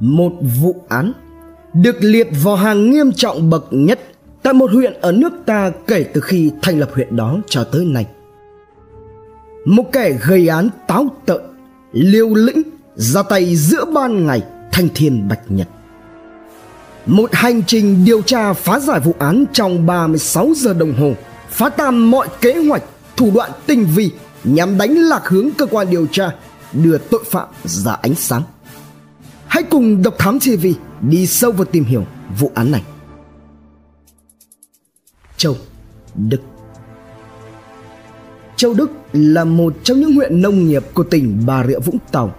một vụ án được liệt vào hàng nghiêm trọng bậc nhất tại một huyện ở nước ta kể từ khi thành lập huyện đó cho tới nay. Một kẻ gây án táo tợn, liều lĩnh, ra tay giữa ban ngày thanh thiên bạch nhật. Một hành trình điều tra phá giải vụ án trong 36 giờ đồng hồ, phá tan mọi kế hoạch, thủ đoạn tinh vi nhằm đánh lạc hướng cơ quan điều tra, đưa tội phạm ra ánh sáng. Hãy cùng Độc Thám TV đi sâu vào tìm hiểu vụ án này. Châu Đức Châu Đức là một trong những huyện nông nghiệp của tỉnh Bà Rịa Vũng Tàu.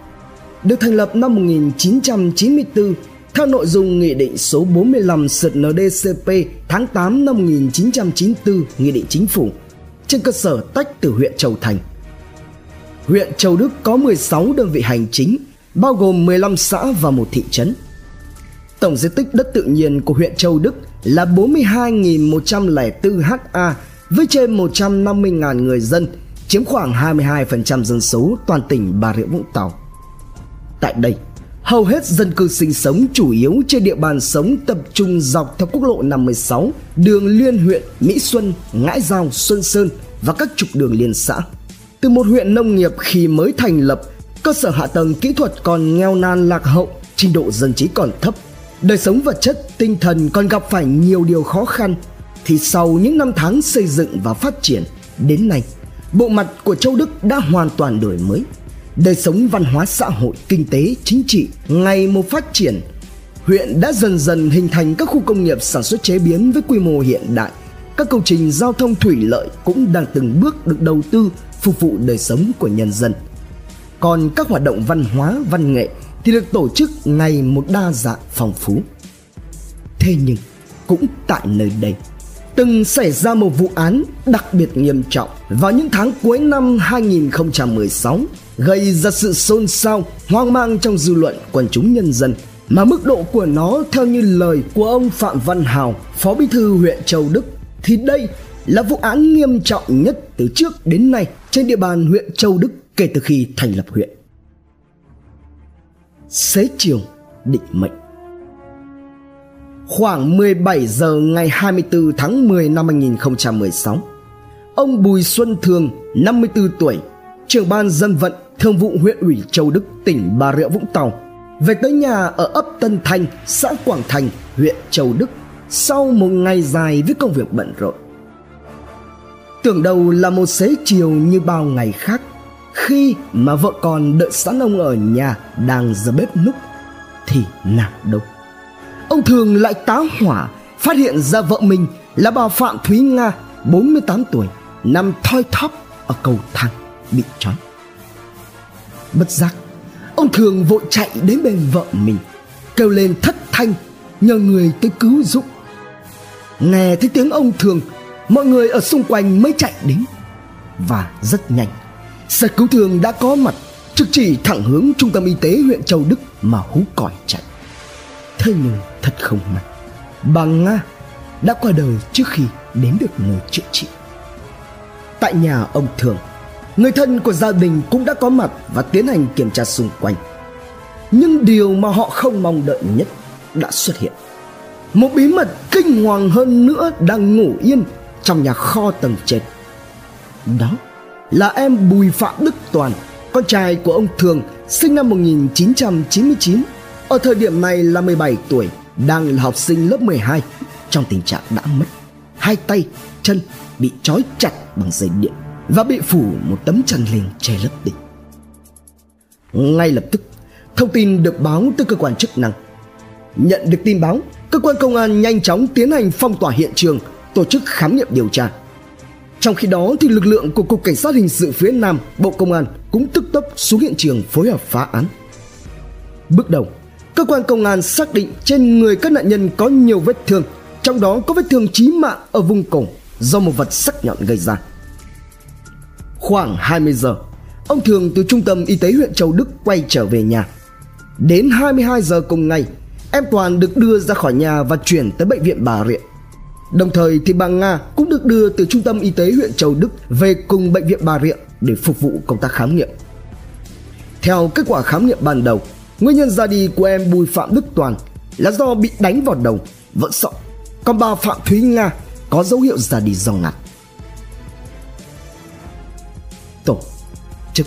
Được thành lập năm 1994 theo nội dung Nghị định số 45 sượt NDCP tháng 8 năm 1994 Nghị định Chính phủ trên cơ sở tách từ huyện Châu Thành. Huyện Châu Đức có 16 đơn vị hành chính bao gồm 15 xã và một thị trấn. Tổng diện tích đất tự nhiên của huyện Châu Đức là 42.104 ha với trên 150.000 người dân, chiếm khoảng 22% dân số toàn tỉnh Bà Rịa Vũng Tàu. Tại đây, hầu hết dân cư sinh sống chủ yếu trên địa bàn sống tập trung dọc theo quốc lộ 56, đường liên huyện Mỹ Xuân, Ngãi Giao, Xuân Sơn và các trục đường liên xã. Từ một huyện nông nghiệp khi mới thành lập, cơ sở hạ tầng kỹ thuật còn nghèo nàn lạc hậu, trình độ dân trí còn thấp, đời sống vật chất, tinh thần còn gặp phải nhiều điều khó khăn thì sau những năm tháng xây dựng và phát triển đến nay, bộ mặt của Châu Đức đã hoàn toàn đổi mới. Đời sống văn hóa xã hội, kinh tế, chính trị ngày một phát triển. Huyện đã dần dần hình thành các khu công nghiệp sản xuất chế biến với quy mô hiện đại. Các công trình giao thông thủy lợi cũng đang từng bước được đầu tư phục vụ đời sống của nhân dân. Còn các hoạt động văn hóa, văn nghệ thì được tổ chức ngày một đa dạng phong phú. Thế nhưng cũng tại nơi đây từng xảy ra một vụ án đặc biệt nghiêm trọng vào những tháng cuối năm 2016 gây ra sự xôn xao, hoang mang trong dư luận quần chúng nhân dân mà mức độ của nó theo như lời của ông Phạm Văn Hào, Phó Bí thư huyện Châu Đức thì đây là vụ án nghiêm trọng nhất từ trước đến nay trên địa bàn huyện Châu Đức kể từ khi thành lập huyện. Xế chiều định mệnh Khoảng 17 giờ ngày 24 tháng 10 năm 2016, ông Bùi Xuân Thường, 54 tuổi, trưởng ban dân vận thường vụ huyện ủy Châu Đức, tỉnh Bà Rịa Vũng Tàu, về tới nhà ở ấp Tân Thanh, xã Quảng Thành, huyện Châu Đức sau một ngày dài với công việc bận rộn. Tưởng đầu là một xế chiều như bao ngày khác, khi mà vợ con đợi sẵn ông ở nhà đang ra bếp núc, thì nàng đâu? Ông thường lại tá hỏa, phát hiện ra vợ mình là bà phạm thúy nga 48 tuổi, nằm thoi thóp ở cầu thang bị trói. Bất giác, ông thường vội chạy đến bên vợ mình, kêu lên thất thanh, nhờ người tới cứu giúp. Nghe thấy tiếng ông thường, mọi người ở xung quanh mới chạy đến, và rất nhanh xe cứu thương đã có mặt, trực chỉ thẳng hướng trung tâm y tế huyện châu đức mà hú còi chạy. Thế nhưng thật không may, bà nga đã qua đời trước khi đến được nơi chữa trị. Tại nhà ông thường, người thân của gia đình cũng đã có mặt và tiến hành kiểm tra xung quanh. Nhưng điều mà họ không mong đợi nhất đã xuất hiện. Một bí mật kinh hoàng hơn nữa đang ngủ yên trong nhà kho tầng trệt. đó là em Bùi Phạm Đức Toàn, con trai của ông Thường, sinh năm 1999. Ở thời điểm này là 17 tuổi, đang là học sinh lớp 12, trong tình trạng đã mất. Hai tay, chân bị trói chặt bằng dây điện và bị phủ một tấm chăn lên che lấp đỉnh. Ngay lập tức, thông tin được báo từ cơ quan chức năng. Nhận được tin báo, cơ quan công an nhanh chóng tiến hành phong tỏa hiện trường, tổ chức khám nghiệm điều tra trong khi đó thì lực lượng của Cục Cảnh sát Hình sự phía Nam, Bộ Công an cũng tức tốc xuống hiện trường phối hợp phá án. Bước đầu, cơ quan công an xác định trên người các nạn nhân có nhiều vết thương, trong đó có vết thương chí mạng ở vùng cổ do một vật sắc nhọn gây ra. Khoảng 20 giờ, ông Thường từ trung tâm y tế huyện Châu Đức quay trở về nhà. Đến 22 giờ cùng ngày, em Toàn được đưa ra khỏi nhà và chuyển tới bệnh viện Bà Rịa. Đồng thời thì bà Nga cũng được đưa từ trung tâm y tế huyện Châu Đức về cùng bệnh viện Bà Rịa để phục vụ công tác khám nghiệm. Theo kết quả khám nghiệm ban đầu, nguyên nhân ra đi của em Bùi Phạm Đức Toàn là do bị đánh vào đầu, vẫn sọ, Còn bà Phạm Thúy Nga có dấu hiệu ra đi do ngạt. Tổ chức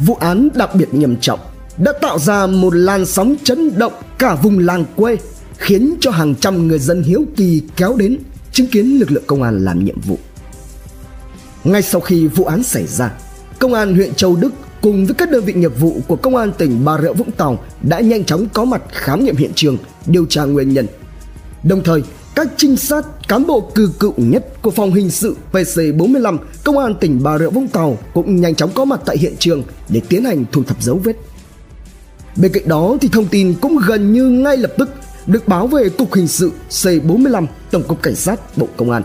Vụ án đặc biệt nghiêm trọng đã tạo ra một làn sóng chấn động cả vùng làng quê khiến cho hàng trăm người dân hiếu kỳ kéo đến chứng kiến lực lượng công an làm nhiệm vụ. Ngay sau khi vụ án xảy ra, công an huyện Châu Đức cùng với các đơn vị nghiệp vụ của công an tỉnh Bà Rịa Vũng Tàu đã nhanh chóng có mặt khám nghiệm hiện trường, điều tra nguyên nhân. Đồng thời, các trinh sát cán bộ cư cựu nhất của phòng hình sự PC45 công an tỉnh Bà Rịa Vũng Tàu cũng nhanh chóng có mặt tại hiện trường để tiến hành thu thập dấu vết. Bên cạnh đó thì thông tin cũng gần như ngay lập tức được báo về Cục Hình sự C45 Tổng cục Cảnh sát Bộ Công an.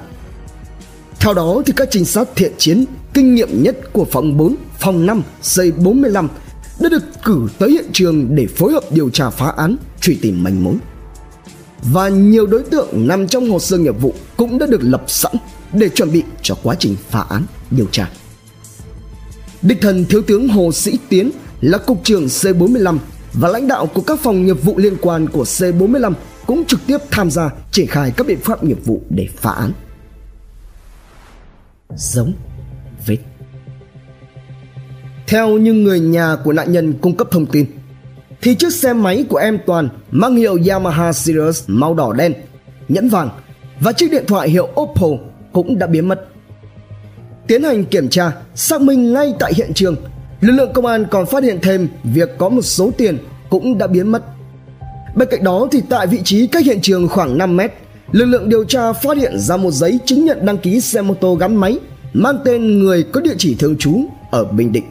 Theo đó thì các trinh sát thiện chiến kinh nghiệm nhất của phòng 4, phòng 5, C45 đã được cử tới hiện trường để phối hợp điều tra phá án, truy tìm manh mối. Và nhiều đối tượng nằm trong hồ sơ nghiệp vụ cũng đã được lập sẵn để chuẩn bị cho quá trình phá án, điều tra. Địch thần Thiếu tướng Hồ Sĩ Tiến là cục trưởng C45 và lãnh đạo của các phòng nghiệp vụ liên quan của C45 cũng trực tiếp tham gia triển khai các biện pháp nghiệp vụ để phá án. Giống vết Theo như người nhà của nạn nhân cung cấp thông tin thì chiếc xe máy của em Toàn mang hiệu Yamaha Sirius màu đỏ đen, nhẫn vàng và chiếc điện thoại hiệu Oppo cũng đã biến mất. Tiến hành kiểm tra, xác minh ngay tại hiện trường lực lượng công an còn phát hiện thêm việc có một số tiền cũng đã biến mất. Bên cạnh đó thì tại vị trí cách hiện trường khoảng 5 mét, lực lượng điều tra phát hiện ra một giấy chứng nhận đăng ký xe mô tô gắn máy mang tên người có địa chỉ thường trú ở Bình Định.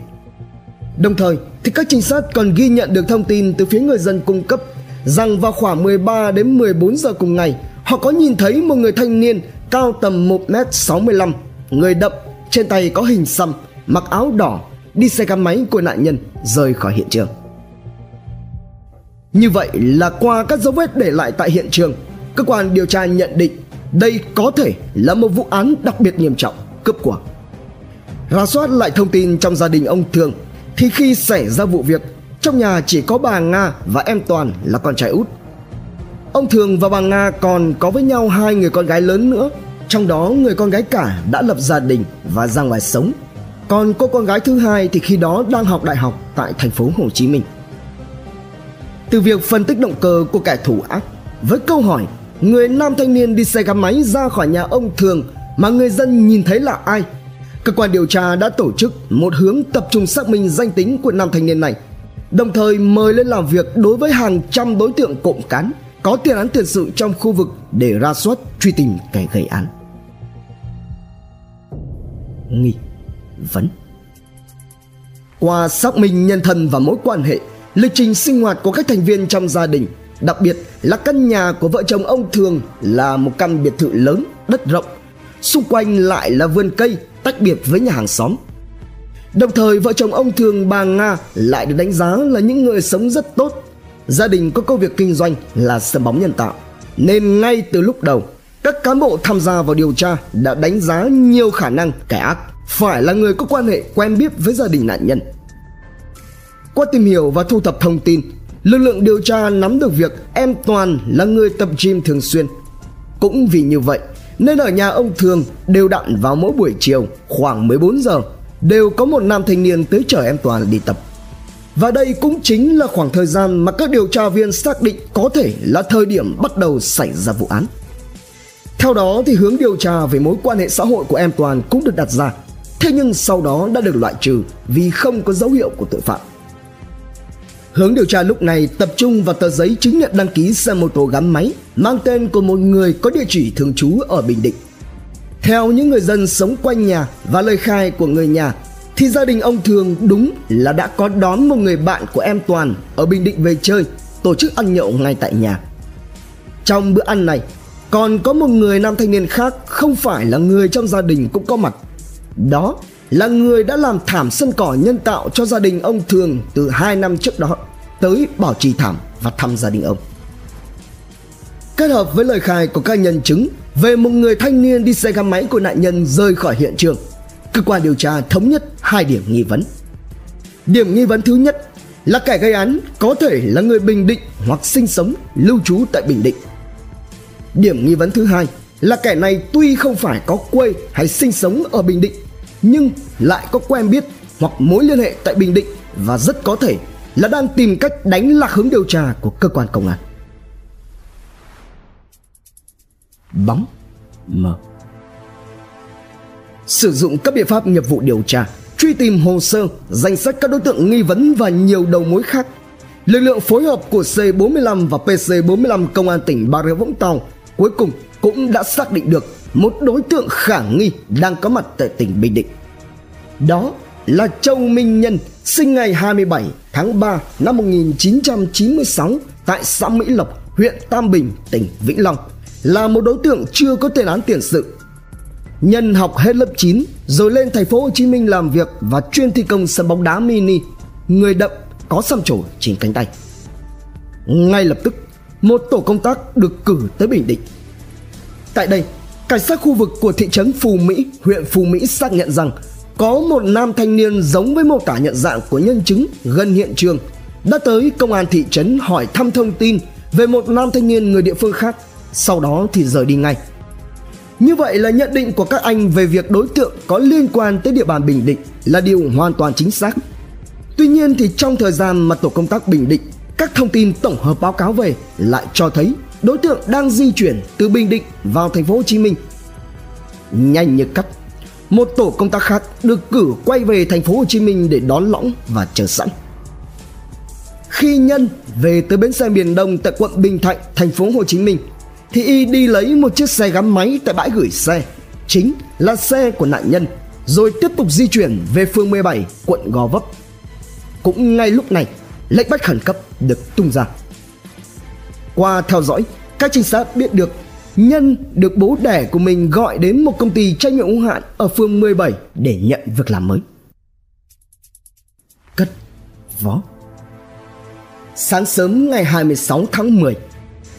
Đồng thời thì các trinh sát còn ghi nhận được thông tin từ phía người dân cung cấp rằng vào khoảng 13 đến 14 giờ cùng ngày, họ có nhìn thấy một người thanh niên cao tầm 1m65, người đậm, trên tay có hình xăm, mặc áo đỏ đi xe gắn máy của nạn nhân rời khỏi hiện trường. Như vậy là qua các dấu vết để lại tại hiện trường, cơ quan điều tra nhận định đây có thể là một vụ án đặc biệt nghiêm trọng, cướp của. Rà soát lại thông tin trong gia đình ông Thường thì khi xảy ra vụ việc, trong nhà chỉ có bà Nga và em Toàn là con trai út. Ông Thường và bà Nga còn có với nhau hai người con gái lớn nữa, trong đó người con gái cả đã lập gia đình và ra ngoài sống còn cô con gái thứ hai thì khi đó đang học đại học tại thành phố Hồ Chí Minh. Từ việc phân tích động cơ của kẻ thủ ác với câu hỏi người nam thanh niên đi xe gắn máy ra khỏi nhà ông Thường mà người dân nhìn thấy là ai, cơ quan điều tra đã tổ chức một hướng tập trung xác minh danh tính của nam thanh niên này, đồng thời mời lên làm việc đối với hàng trăm đối tượng cộng cán có tiền án tiền sự trong khu vực để ra soát truy tìm kẻ gây án. Nghi vấn. Qua xác minh nhân thân và mối quan hệ, lịch trình sinh hoạt của các thành viên trong gia đình, đặc biệt là căn nhà của vợ chồng ông thường là một căn biệt thự lớn, đất rộng. Xung quanh lại là vườn cây, tách biệt với nhà hàng xóm. Đồng thời, vợ chồng ông thường bà nga lại được đánh giá là những người sống rất tốt. Gia đình có công việc kinh doanh là sân bóng nhân tạo. Nên ngay từ lúc đầu, các cán bộ tham gia vào điều tra đã đánh giá nhiều khả năng kẻ ác phải là người có quan hệ quen biết với gia đình nạn nhân. Qua tìm hiểu và thu thập thông tin, lực lượng điều tra nắm được việc em Toàn là người tập gym thường xuyên. Cũng vì như vậy, nên ở nhà ông Thường đều đặn vào mỗi buổi chiều khoảng 14 giờ đều có một nam thanh niên tới chở em Toàn đi tập. Và đây cũng chính là khoảng thời gian mà các điều tra viên xác định có thể là thời điểm bắt đầu xảy ra vụ án. Theo đó thì hướng điều tra về mối quan hệ xã hội của em Toàn cũng được đặt ra thế nhưng sau đó đã được loại trừ vì không có dấu hiệu của tội phạm. Hướng điều tra lúc này tập trung vào tờ giấy chứng nhận đăng ký xe mô tô gắn máy mang tên của một người có địa chỉ thường trú ở Bình Định. Theo những người dân sống quanh nhà và lời khai của người nhà thì gia đình ông Thường đúng là đã có đón một người bạn của em Toàn ở Bình Định về chơi, tổ chức ăn nhậu ngay tại nhà. Trong bữa ăn này, còn có một người nam thanh niên khác không phải là người trong gia đình cũng có mặt đó là người đã làm thảm sân cỏ nhân tạo cho gia đình ông Thường từ 2 năm trước đó tới bảo trì thảm và thăm gia đình ông. Kết hợp với lời khai của các nhân chứng về một người thanh niên đi xe gắn máy của nạn nhân rời khỏi hiện trường, cơ quan điều tra thống nhất hai điểm nghi vấn. Điểm nghi vấn thứ nhất là kẻ gây án có thể là người Bình Định hoặc sinh sống, lưu trú tại Bình Định. Điểm nghi vấn thứ hai là kẻ này tuy không phải có quê hay sinh sống ở Bình Định nhưng lại có quen biết hoặc mối liên hệ tại Bình Định và rất có thể là đang tìm cách đánh lạc hướng điều tra của cơ quan công an. Bóng mờ Sử dụng các biện pháp nghiệp vụ điều tra, truy tìm hồ sơ, danh sách các đối tượng nghi vấn và nhiều đầu mối khác. Lực lượng phối hợp của C45 và PC45 Công an tỉnh Bà Rịa Vũng Tàu cuối cùng cũng đã xác định được một đối tượng khả nghi đang có mặt tại tỉnh Bình Định. Đó là Châu Minh Nhân, sinh ngày 27 tháng 3 năm 1996 tại xã Mỹ Lộc, huyện Tam Bình, tỉnh Vĩnh Long, là một đối tượng chưa có tiền án tiền sự. Nhân học hết lớp 9 rồi lên thành phố Hồ Chí Minh làm việc và chuyên thi công sân bóng đá mini, người đậm có xăm trổ trên cánh tay. Ngay lập tức, một tổ công tác được cử tới Bình Định. Tại đây, cảnh sát khu vực của thị trấn Phù Mỹ, huyện Phù Mỹ xác nhận rằng có một nam thanh niên giống với mô tả nhận dạng của nhân chứng gần hiện trường đã tới công an thị trấn hỏi thăm thông tin về một nam thanh niên người địa phương khác sau đó thì rời đi ngay như vậy là nhận định của các anh về việc đối tượng có liên quan tới địa bàn Bình Định là điều hoàn toàn chính xác. Tuy nhiên thì trong thời gian mà tổ công tác Bình Định, các thông tin tổng hợp báo cáo về lại cho thấy đối tượng đang di chuyển từ Bình Định vào thành phố Hồ Chí Minh. Nhanh như cắt, một tổ công tác khác được cử quay về thành phố Hồ Chí Minh để đón lõng và chờ sẵn. Khi Nhân về tới bến xe miền Đông tại quận Bình Thạnh, thành phố Hồ Chí Minh thì y đi lấy một chiếc xe gắn máy tại bãi gửi xe, chính là xe của nạn nhân, rồi tiếp tục di chuyển về phường 17, quận Gò Vấp. Cũng ngay lúc này, lệnh bắt khẩn cấp được tung ra. Qua theo dõi, các trinh sát biết được Nhân được bố đẻ của mình gọi đến một công ty trách nhiệm hữu hạn ở phường 17 để nhận việc làm mới. Cất vó Sáng sớm ngày 26 tháng 10,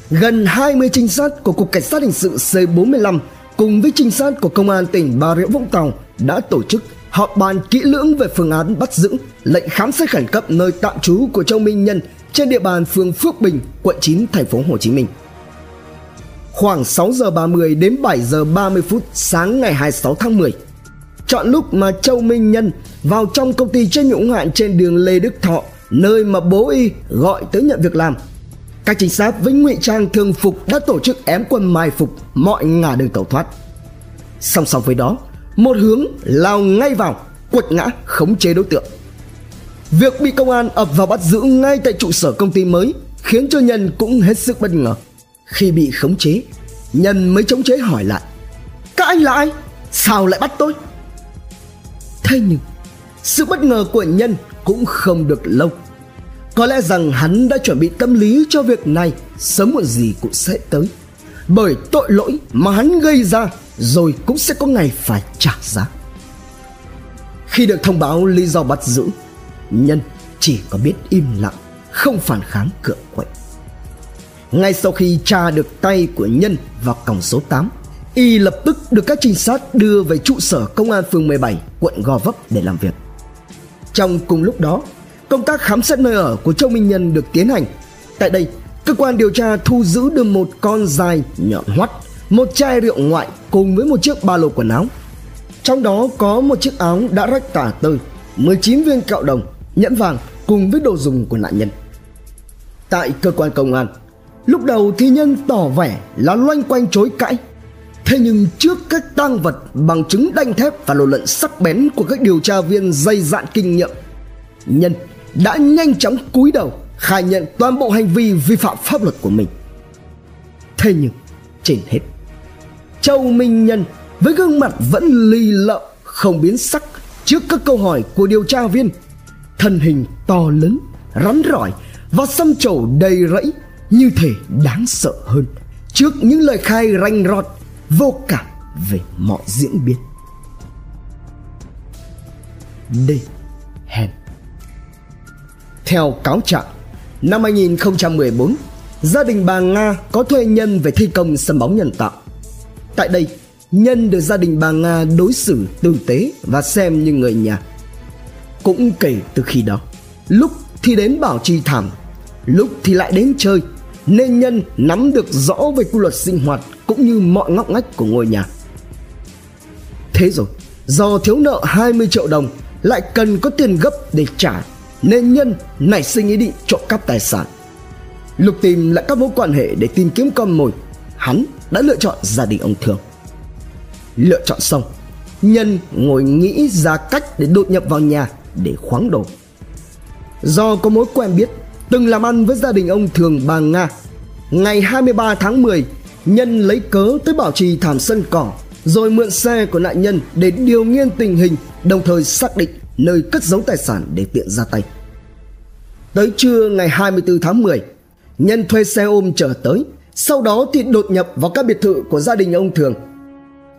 gần 20 trinh sát của Cục Cảnh sát Hình sự C45 cùng với trinh sát của Công an tỉnh Bà Rịa Vũng Tàu đã tổ chức họp bàn kỹ lưỡng về phương án bắt giữ, lệnh khám xét khẩn cấp nơi tạm trú của Châu Minh Nhân trên địa bàn phường Phước Bình, quận 9, thành phố Hồ Chí Minh. Khoảng 6 giờ 30 đến 7 giờ 30 phút sáng ngày 26 tháng 10, chọn lúc mà Châu Minh Nhân vào trong công ty trách nhiệm hữu hạn trên đường Lê Đức Thọ, nơi mà bố y gọi tới nhận việc làm các trinh sát với ngụy trang thường phục đã tổ chức ém quân mai phục mọi ngả đường tẩu thoát. Song song với đó, một hướng lao ngay vào, quật ngã khống chế đối tượng. Việc bị công an ập vào bắt giữ ngay tại trụ sở công ty mới khiến cho Nhân cũng hết sức bất ngờ. Khi bị khống chế, Nhân mới chống chế hỏi lại: "Các anh là ai? Sao lại bắt tôi?" Thế nhưng, sự bất ngờ của Nhân cũng không được lâu có lẽ rằng hắn đã chuẩn bị tâm lý cho việc này sớm muộn gì cũng sẽ tới. Bởi tội lỗi mà hắn gây ra rồi cũng sẽ có ngày phải trả giá. Khi được thông báo lý do bắt giữ, Nhân chỉ có biết im lặng, không phản kháng cựa quậy. Ngay sau khi tra được tay của Nhân vào còng số 8, Y lập tức được các trinh sát đưa về trụ sở công an phường 17, quận Gò Vấp để làm việc. Trong cùng lúc đó, công tác khám xét nơi ở của Châu Minh Nhân được tiến hành. Tại đây, cơ quan điều tra thu giữ được một con dài nhọn hoắt, một chai rượu ngoại cùng với một chiếc ba lô quần áo. Trong đó có một chiếc áo đã rách tả tơi, 19 viên kẹo đồng, nhẫn vàng cùng với đồ dùng của nạn nhân. Tại cơ quan công an, lúc đầu thi nhân tỏ vẻ là loanh quanh chối cãi. Thế nhưng trước các tang vật bằng chứng đanh thép và lộ luận sắc bén của các điều tra viên dày dạn kinh nghiệm, nhân đã nhanh chóng cúi đầu khai nhận toàn bộ hành vi vi phạm pháp luật của mình. Thế nhưng trên hết, Châu Minh Nhân với gương mặt vẫn lì lợm không biến sắc trước các câu hỏi của điều tra viên, thân hình to lớn, rắn rỏi và xăm trổ đầy rẫy như thể đáng sợ hơn trước những lời khai ranh rọt vô cảm về mọi diễn biến. Đây, hèn theo cáo trạng, năm 2014, gia đình bà Nga có thuê Nhân về thi công sân bóng nhân tạo. Tại đây, Nhân được gia đình bà Nga đối xử tử tế và xem như người nhà. Cũng kể từ khi đó, lúc thì đến bảo trì thảm lúc thì lại đến chơi nên nhân nắm được rõ về quy luật sinh hoạt cũng như mọi ngóc ngách của ngôi nhà. Thế rồi do thiếu nợ 20 triệu đồng lại cần có tiền gấp để trả nên nhân nảy sinh ý định trộm cắp tài sản. Lục tìm lại các mối quan hệ để tìm kiếm con mồi hắn đã lựa chọn gia đình ông thường lựa chọn xong nhân ngồi nghĩ ra cách để đột nhập vào nhà để khoáng đồ. Do có mối quen biết, từng làm ăn với gia đình ông thường bà nga, ngày 23 tháng 10 nhân lấy cớ tới bảo trì thảm sân cỏ, rồi mượn xe của nạn nhân để điều nghiên tình hình, đồng thời xác định nơi cất giấu tài sản để tiện ra tay. Tới trưa ngày 24 tháng 10 nhân thuê xe ôm chở tới, sau đó thì đột nhập vào các biệt thự của gia đình ông thường.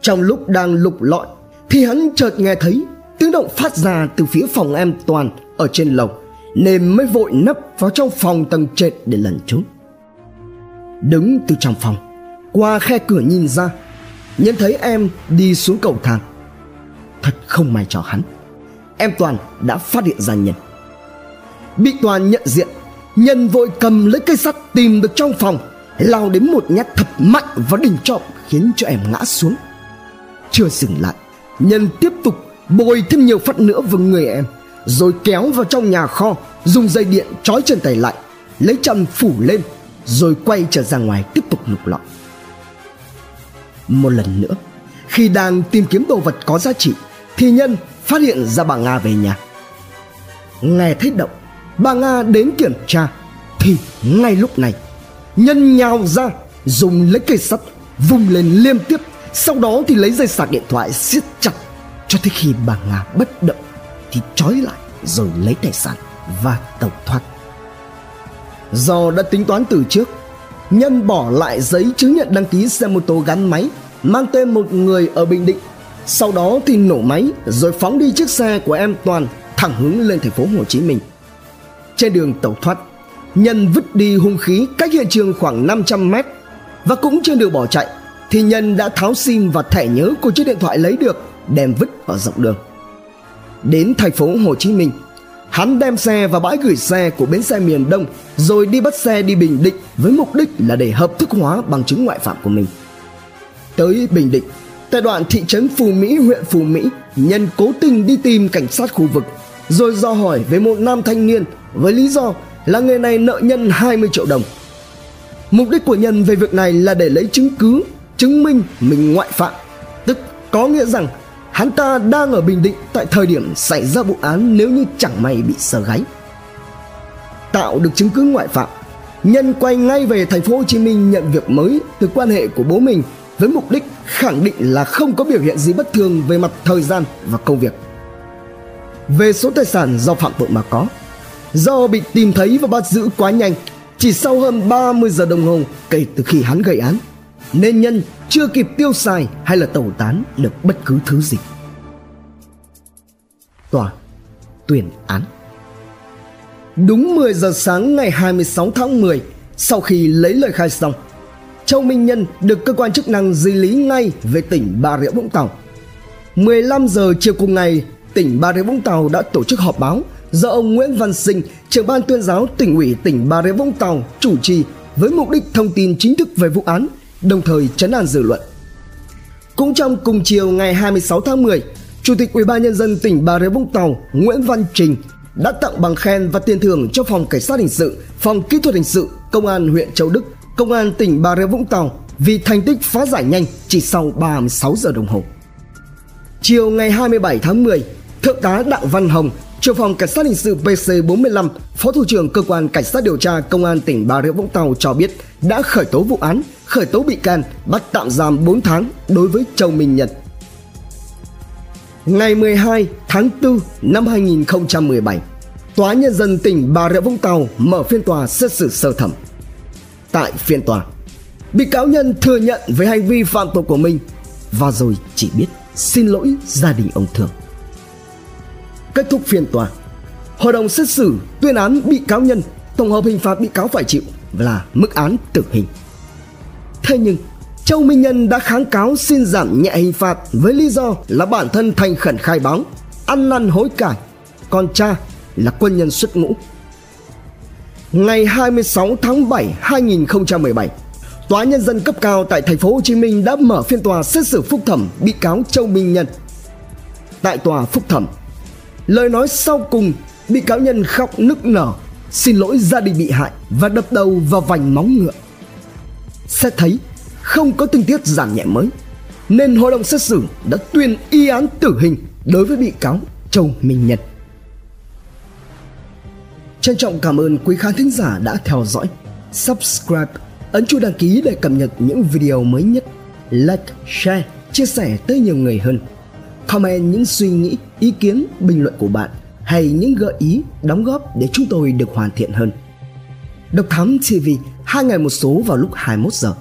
Trong lúc đang lục lọi, thì hắn chợt nghe thấy tiếng động phát ra từ phía phòng em toàn ở trên lầu, nên mới vội nấp vào trong phòng tầng trệt để lẩn trốn. Đứng từ trong phòng, qua khe cửa nhìn ra, nhận thấy em đi xuống cầu thang. Thật không may cho hắn, em toàn đã phát hiện ra nhân. Bị toàn nhận diện, nhân vội cầm lấy cây sắt tìm được trong phòng, lao đến một nhát thật mạnh vào đỉnh trộm khiến cho em ngã xuống. Chưa dừng lại, nhân tiếp tục bôi thêm nhiều phát nữa vào người em. Rồi kéo vào trong nhà kho, dùng dây điện trói chân tay lại, lấy chân phủ lên, rồi quay trở ra ngoài tiếp tục lục lọi. Một lần nữa, khi đang tìm kiếm đồ vật có giá trị, thì nhân phát hiện ra bà nga về nhà. Nghe thấy động, bà nga đến kiểm tra, thì ngay lúc này, nhân nhào ra, dùng lấy cây sắt, vung lên liên tiếp, sau đó thì lấy dây sạc điện thoại siết chặt cho tới khi bà nga bất động thì trói lại rồi lấy tài sản và tẩu thoát. Do đã tính toán từ trước, nhân bỏ lại giấy chứng nhận đăng ký xe mô tô gắn máy, mang tên một người ở bình định. Sau đó thì nổ máy rồi phóng đi chiếc xe của em toàn thẳng hướng lên thành phố hồ chí minh. Trên đường tẩu thoát, nhân vứt đi hung khí cách hiện trường khoảng 500 mét và cũng trên đường bỏ chạy, thì nhân đã tháo sim và thẻ nhớ của chiếc điện thoại lấy được đem vứt ở dọc đường đến thành phố hồ chí minh hắn đem xe vào bãi gửi xe của bến xe miền đông rồi đi bắt xe đi bình định với mục đích là để hợp thức hóa bằng chứng ngoại phạm của mình tới bình định tại đoạn thị trấn phù mỹ huyện phù mỹ nhân cố tình đi tìm cảnh sát khu vực rồi do hỏi về một nam thanh niên với lý do là người này nợ nhân 20 triệu đồng. Mục đích của nhân về việc này là để lấy chứng cứ chứng minh mình ngoại phạm, tức có nghĩa rằng hắn ta đang ở Bình Định tại thời điểm xảy ra vụ án nếu như chẳng may bị sờ gáy. Tạo được chứng cứ ngoại phạm, nhân quay ngay về thành phố Hồ Chí Minh nhận việc mới từ quan hệ của bố mình với mục đích khẳng định là không có biểu hiện gì bất thường về mặt thời gian và công việc. Về số tài sản do phạm tội mà có, do bị tìm thấy và bắt giữ quá nhanh chỉ sau hơn 30 giờ đồng hồ kể từ khi hắn gây án nên nhân chưa kịp tiêu xài hay là tẩu tán được bất cứ thứ gì. Tòa tuyên án. Đúng 10 giờ sáng ngày 26 tháng 10 Sau khi lấy lời khai xong Châu Minh Nhân được cơ quan chức năng di lý ngay về tỉnh Bà Rịa Vũng Tàu. 15 giờ chiều cùng ngày Tỉnh Bà Rịa Vũng Tàu đã tổ chức họp báo do ông Nguyễn Văn Sinh, trưởng ban tuyên giáo tỉnh ủy tỉnh Bà Rịa Vũng Tàu chủ trì với mục đích thông tin chính thức về vụ án, đồng thời chấn an dư luận. Cũng trong cùng chiều ngày 26 tháng 10, Chủ tịch Ủy ban nhân dân tỉnh Bà Rịa Vũng Tàu Nguyễn Văn Trình đã tặng bằng khen và tiền thưởng cho phòng cảnh sát hình sự, phòng kỹ thuật hình sự, công an huyện Châu Đức, công an tỉnh Bà Rịa Vũng Tàu vì thành tích phá giải nhanh chỉ sau 36 giờ đồng hồ. Chiều ngày 27 tháng 10, Thượng tá Đặng Văn Hồng, trưởng phòng cảnh sát hình sự PC45, phó thủ trưởng cơ quan cảnh sát điều tra công an tỉnh Bà Rịa Vũng Tàu cho biết đã khởi tố vụ án, khởi tố bị can, bắt tạm giam 4 tháng đối với Châu Minh Nhật. Ngày 12 tháng 4 năm 2017, Tòa Nhân dân tỉnh Bà Rịa Vũng Tàu mở phiên tòa xét xử sơ thẩm. Tại phiên tòa, bị cáo nhân thừa nhận với hành vi phạm tội của mình và rồi chỉ biết xin lỗi gia đình ông Thường. Kết thúc phiên tòa, hội đồng xét xử tuyên án bị cáo nhân tổng hợp hình phạt bị cáo phải chịu là mức án tử hình. Thế nhưng, Châu Minh Nhân đã kháng cáo xin giảm nhẹ hình phạt với lý do là bản thân thành khẩn khai báo, ăn năn hối cải, còn cha là quân nhân xuất ngũ. Ngày 26 tháng 7 2017, Tòa nhân dân cấp cao tại thành phố Hồ Chí Minh đã mở phiên tòa xét xử phúc thẩm bị cáo Châu Minh Nhân. Tại tòa phúc thẩm, lời nói sau cùng bị cáo nhân khóc nức nở xin lỗi gia đình bị hại và đập đầu vào vành móng ngựa. Xét thấy không có tình tiết giảm nhẹ mới nên hội đồng xét xử đã tuyên y án tử hình đối với bị cáo Châu Minh Nhật. Trân trọng cảm ơn quý khán thính giả đã theo dõi. Subscribe, ấn chuông đăng ký để cập nhật những video mới nhất. Like, share, chia sẻ tới nhiều người hơn. Comment những suy nghĩ, ý kiến, bình luận của bạn hay những gợi ý, đóng góp để chúng tôi được hoàn thiện hơn. Độc Thám TV, hai ngày một số vào lúc 21 giờ.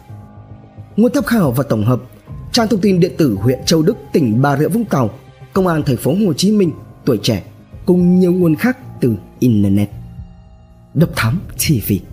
Nguồn tham khảo và tổng hợp trang thông tin điện tử huyện Châu Đức, tỉnh Bà Rịa Vũng Tàu, Công an thành phố Hồ Chí Minh, tuổi trẻ cùng nhiều nguồn khác từ internet. Độc Thám TV.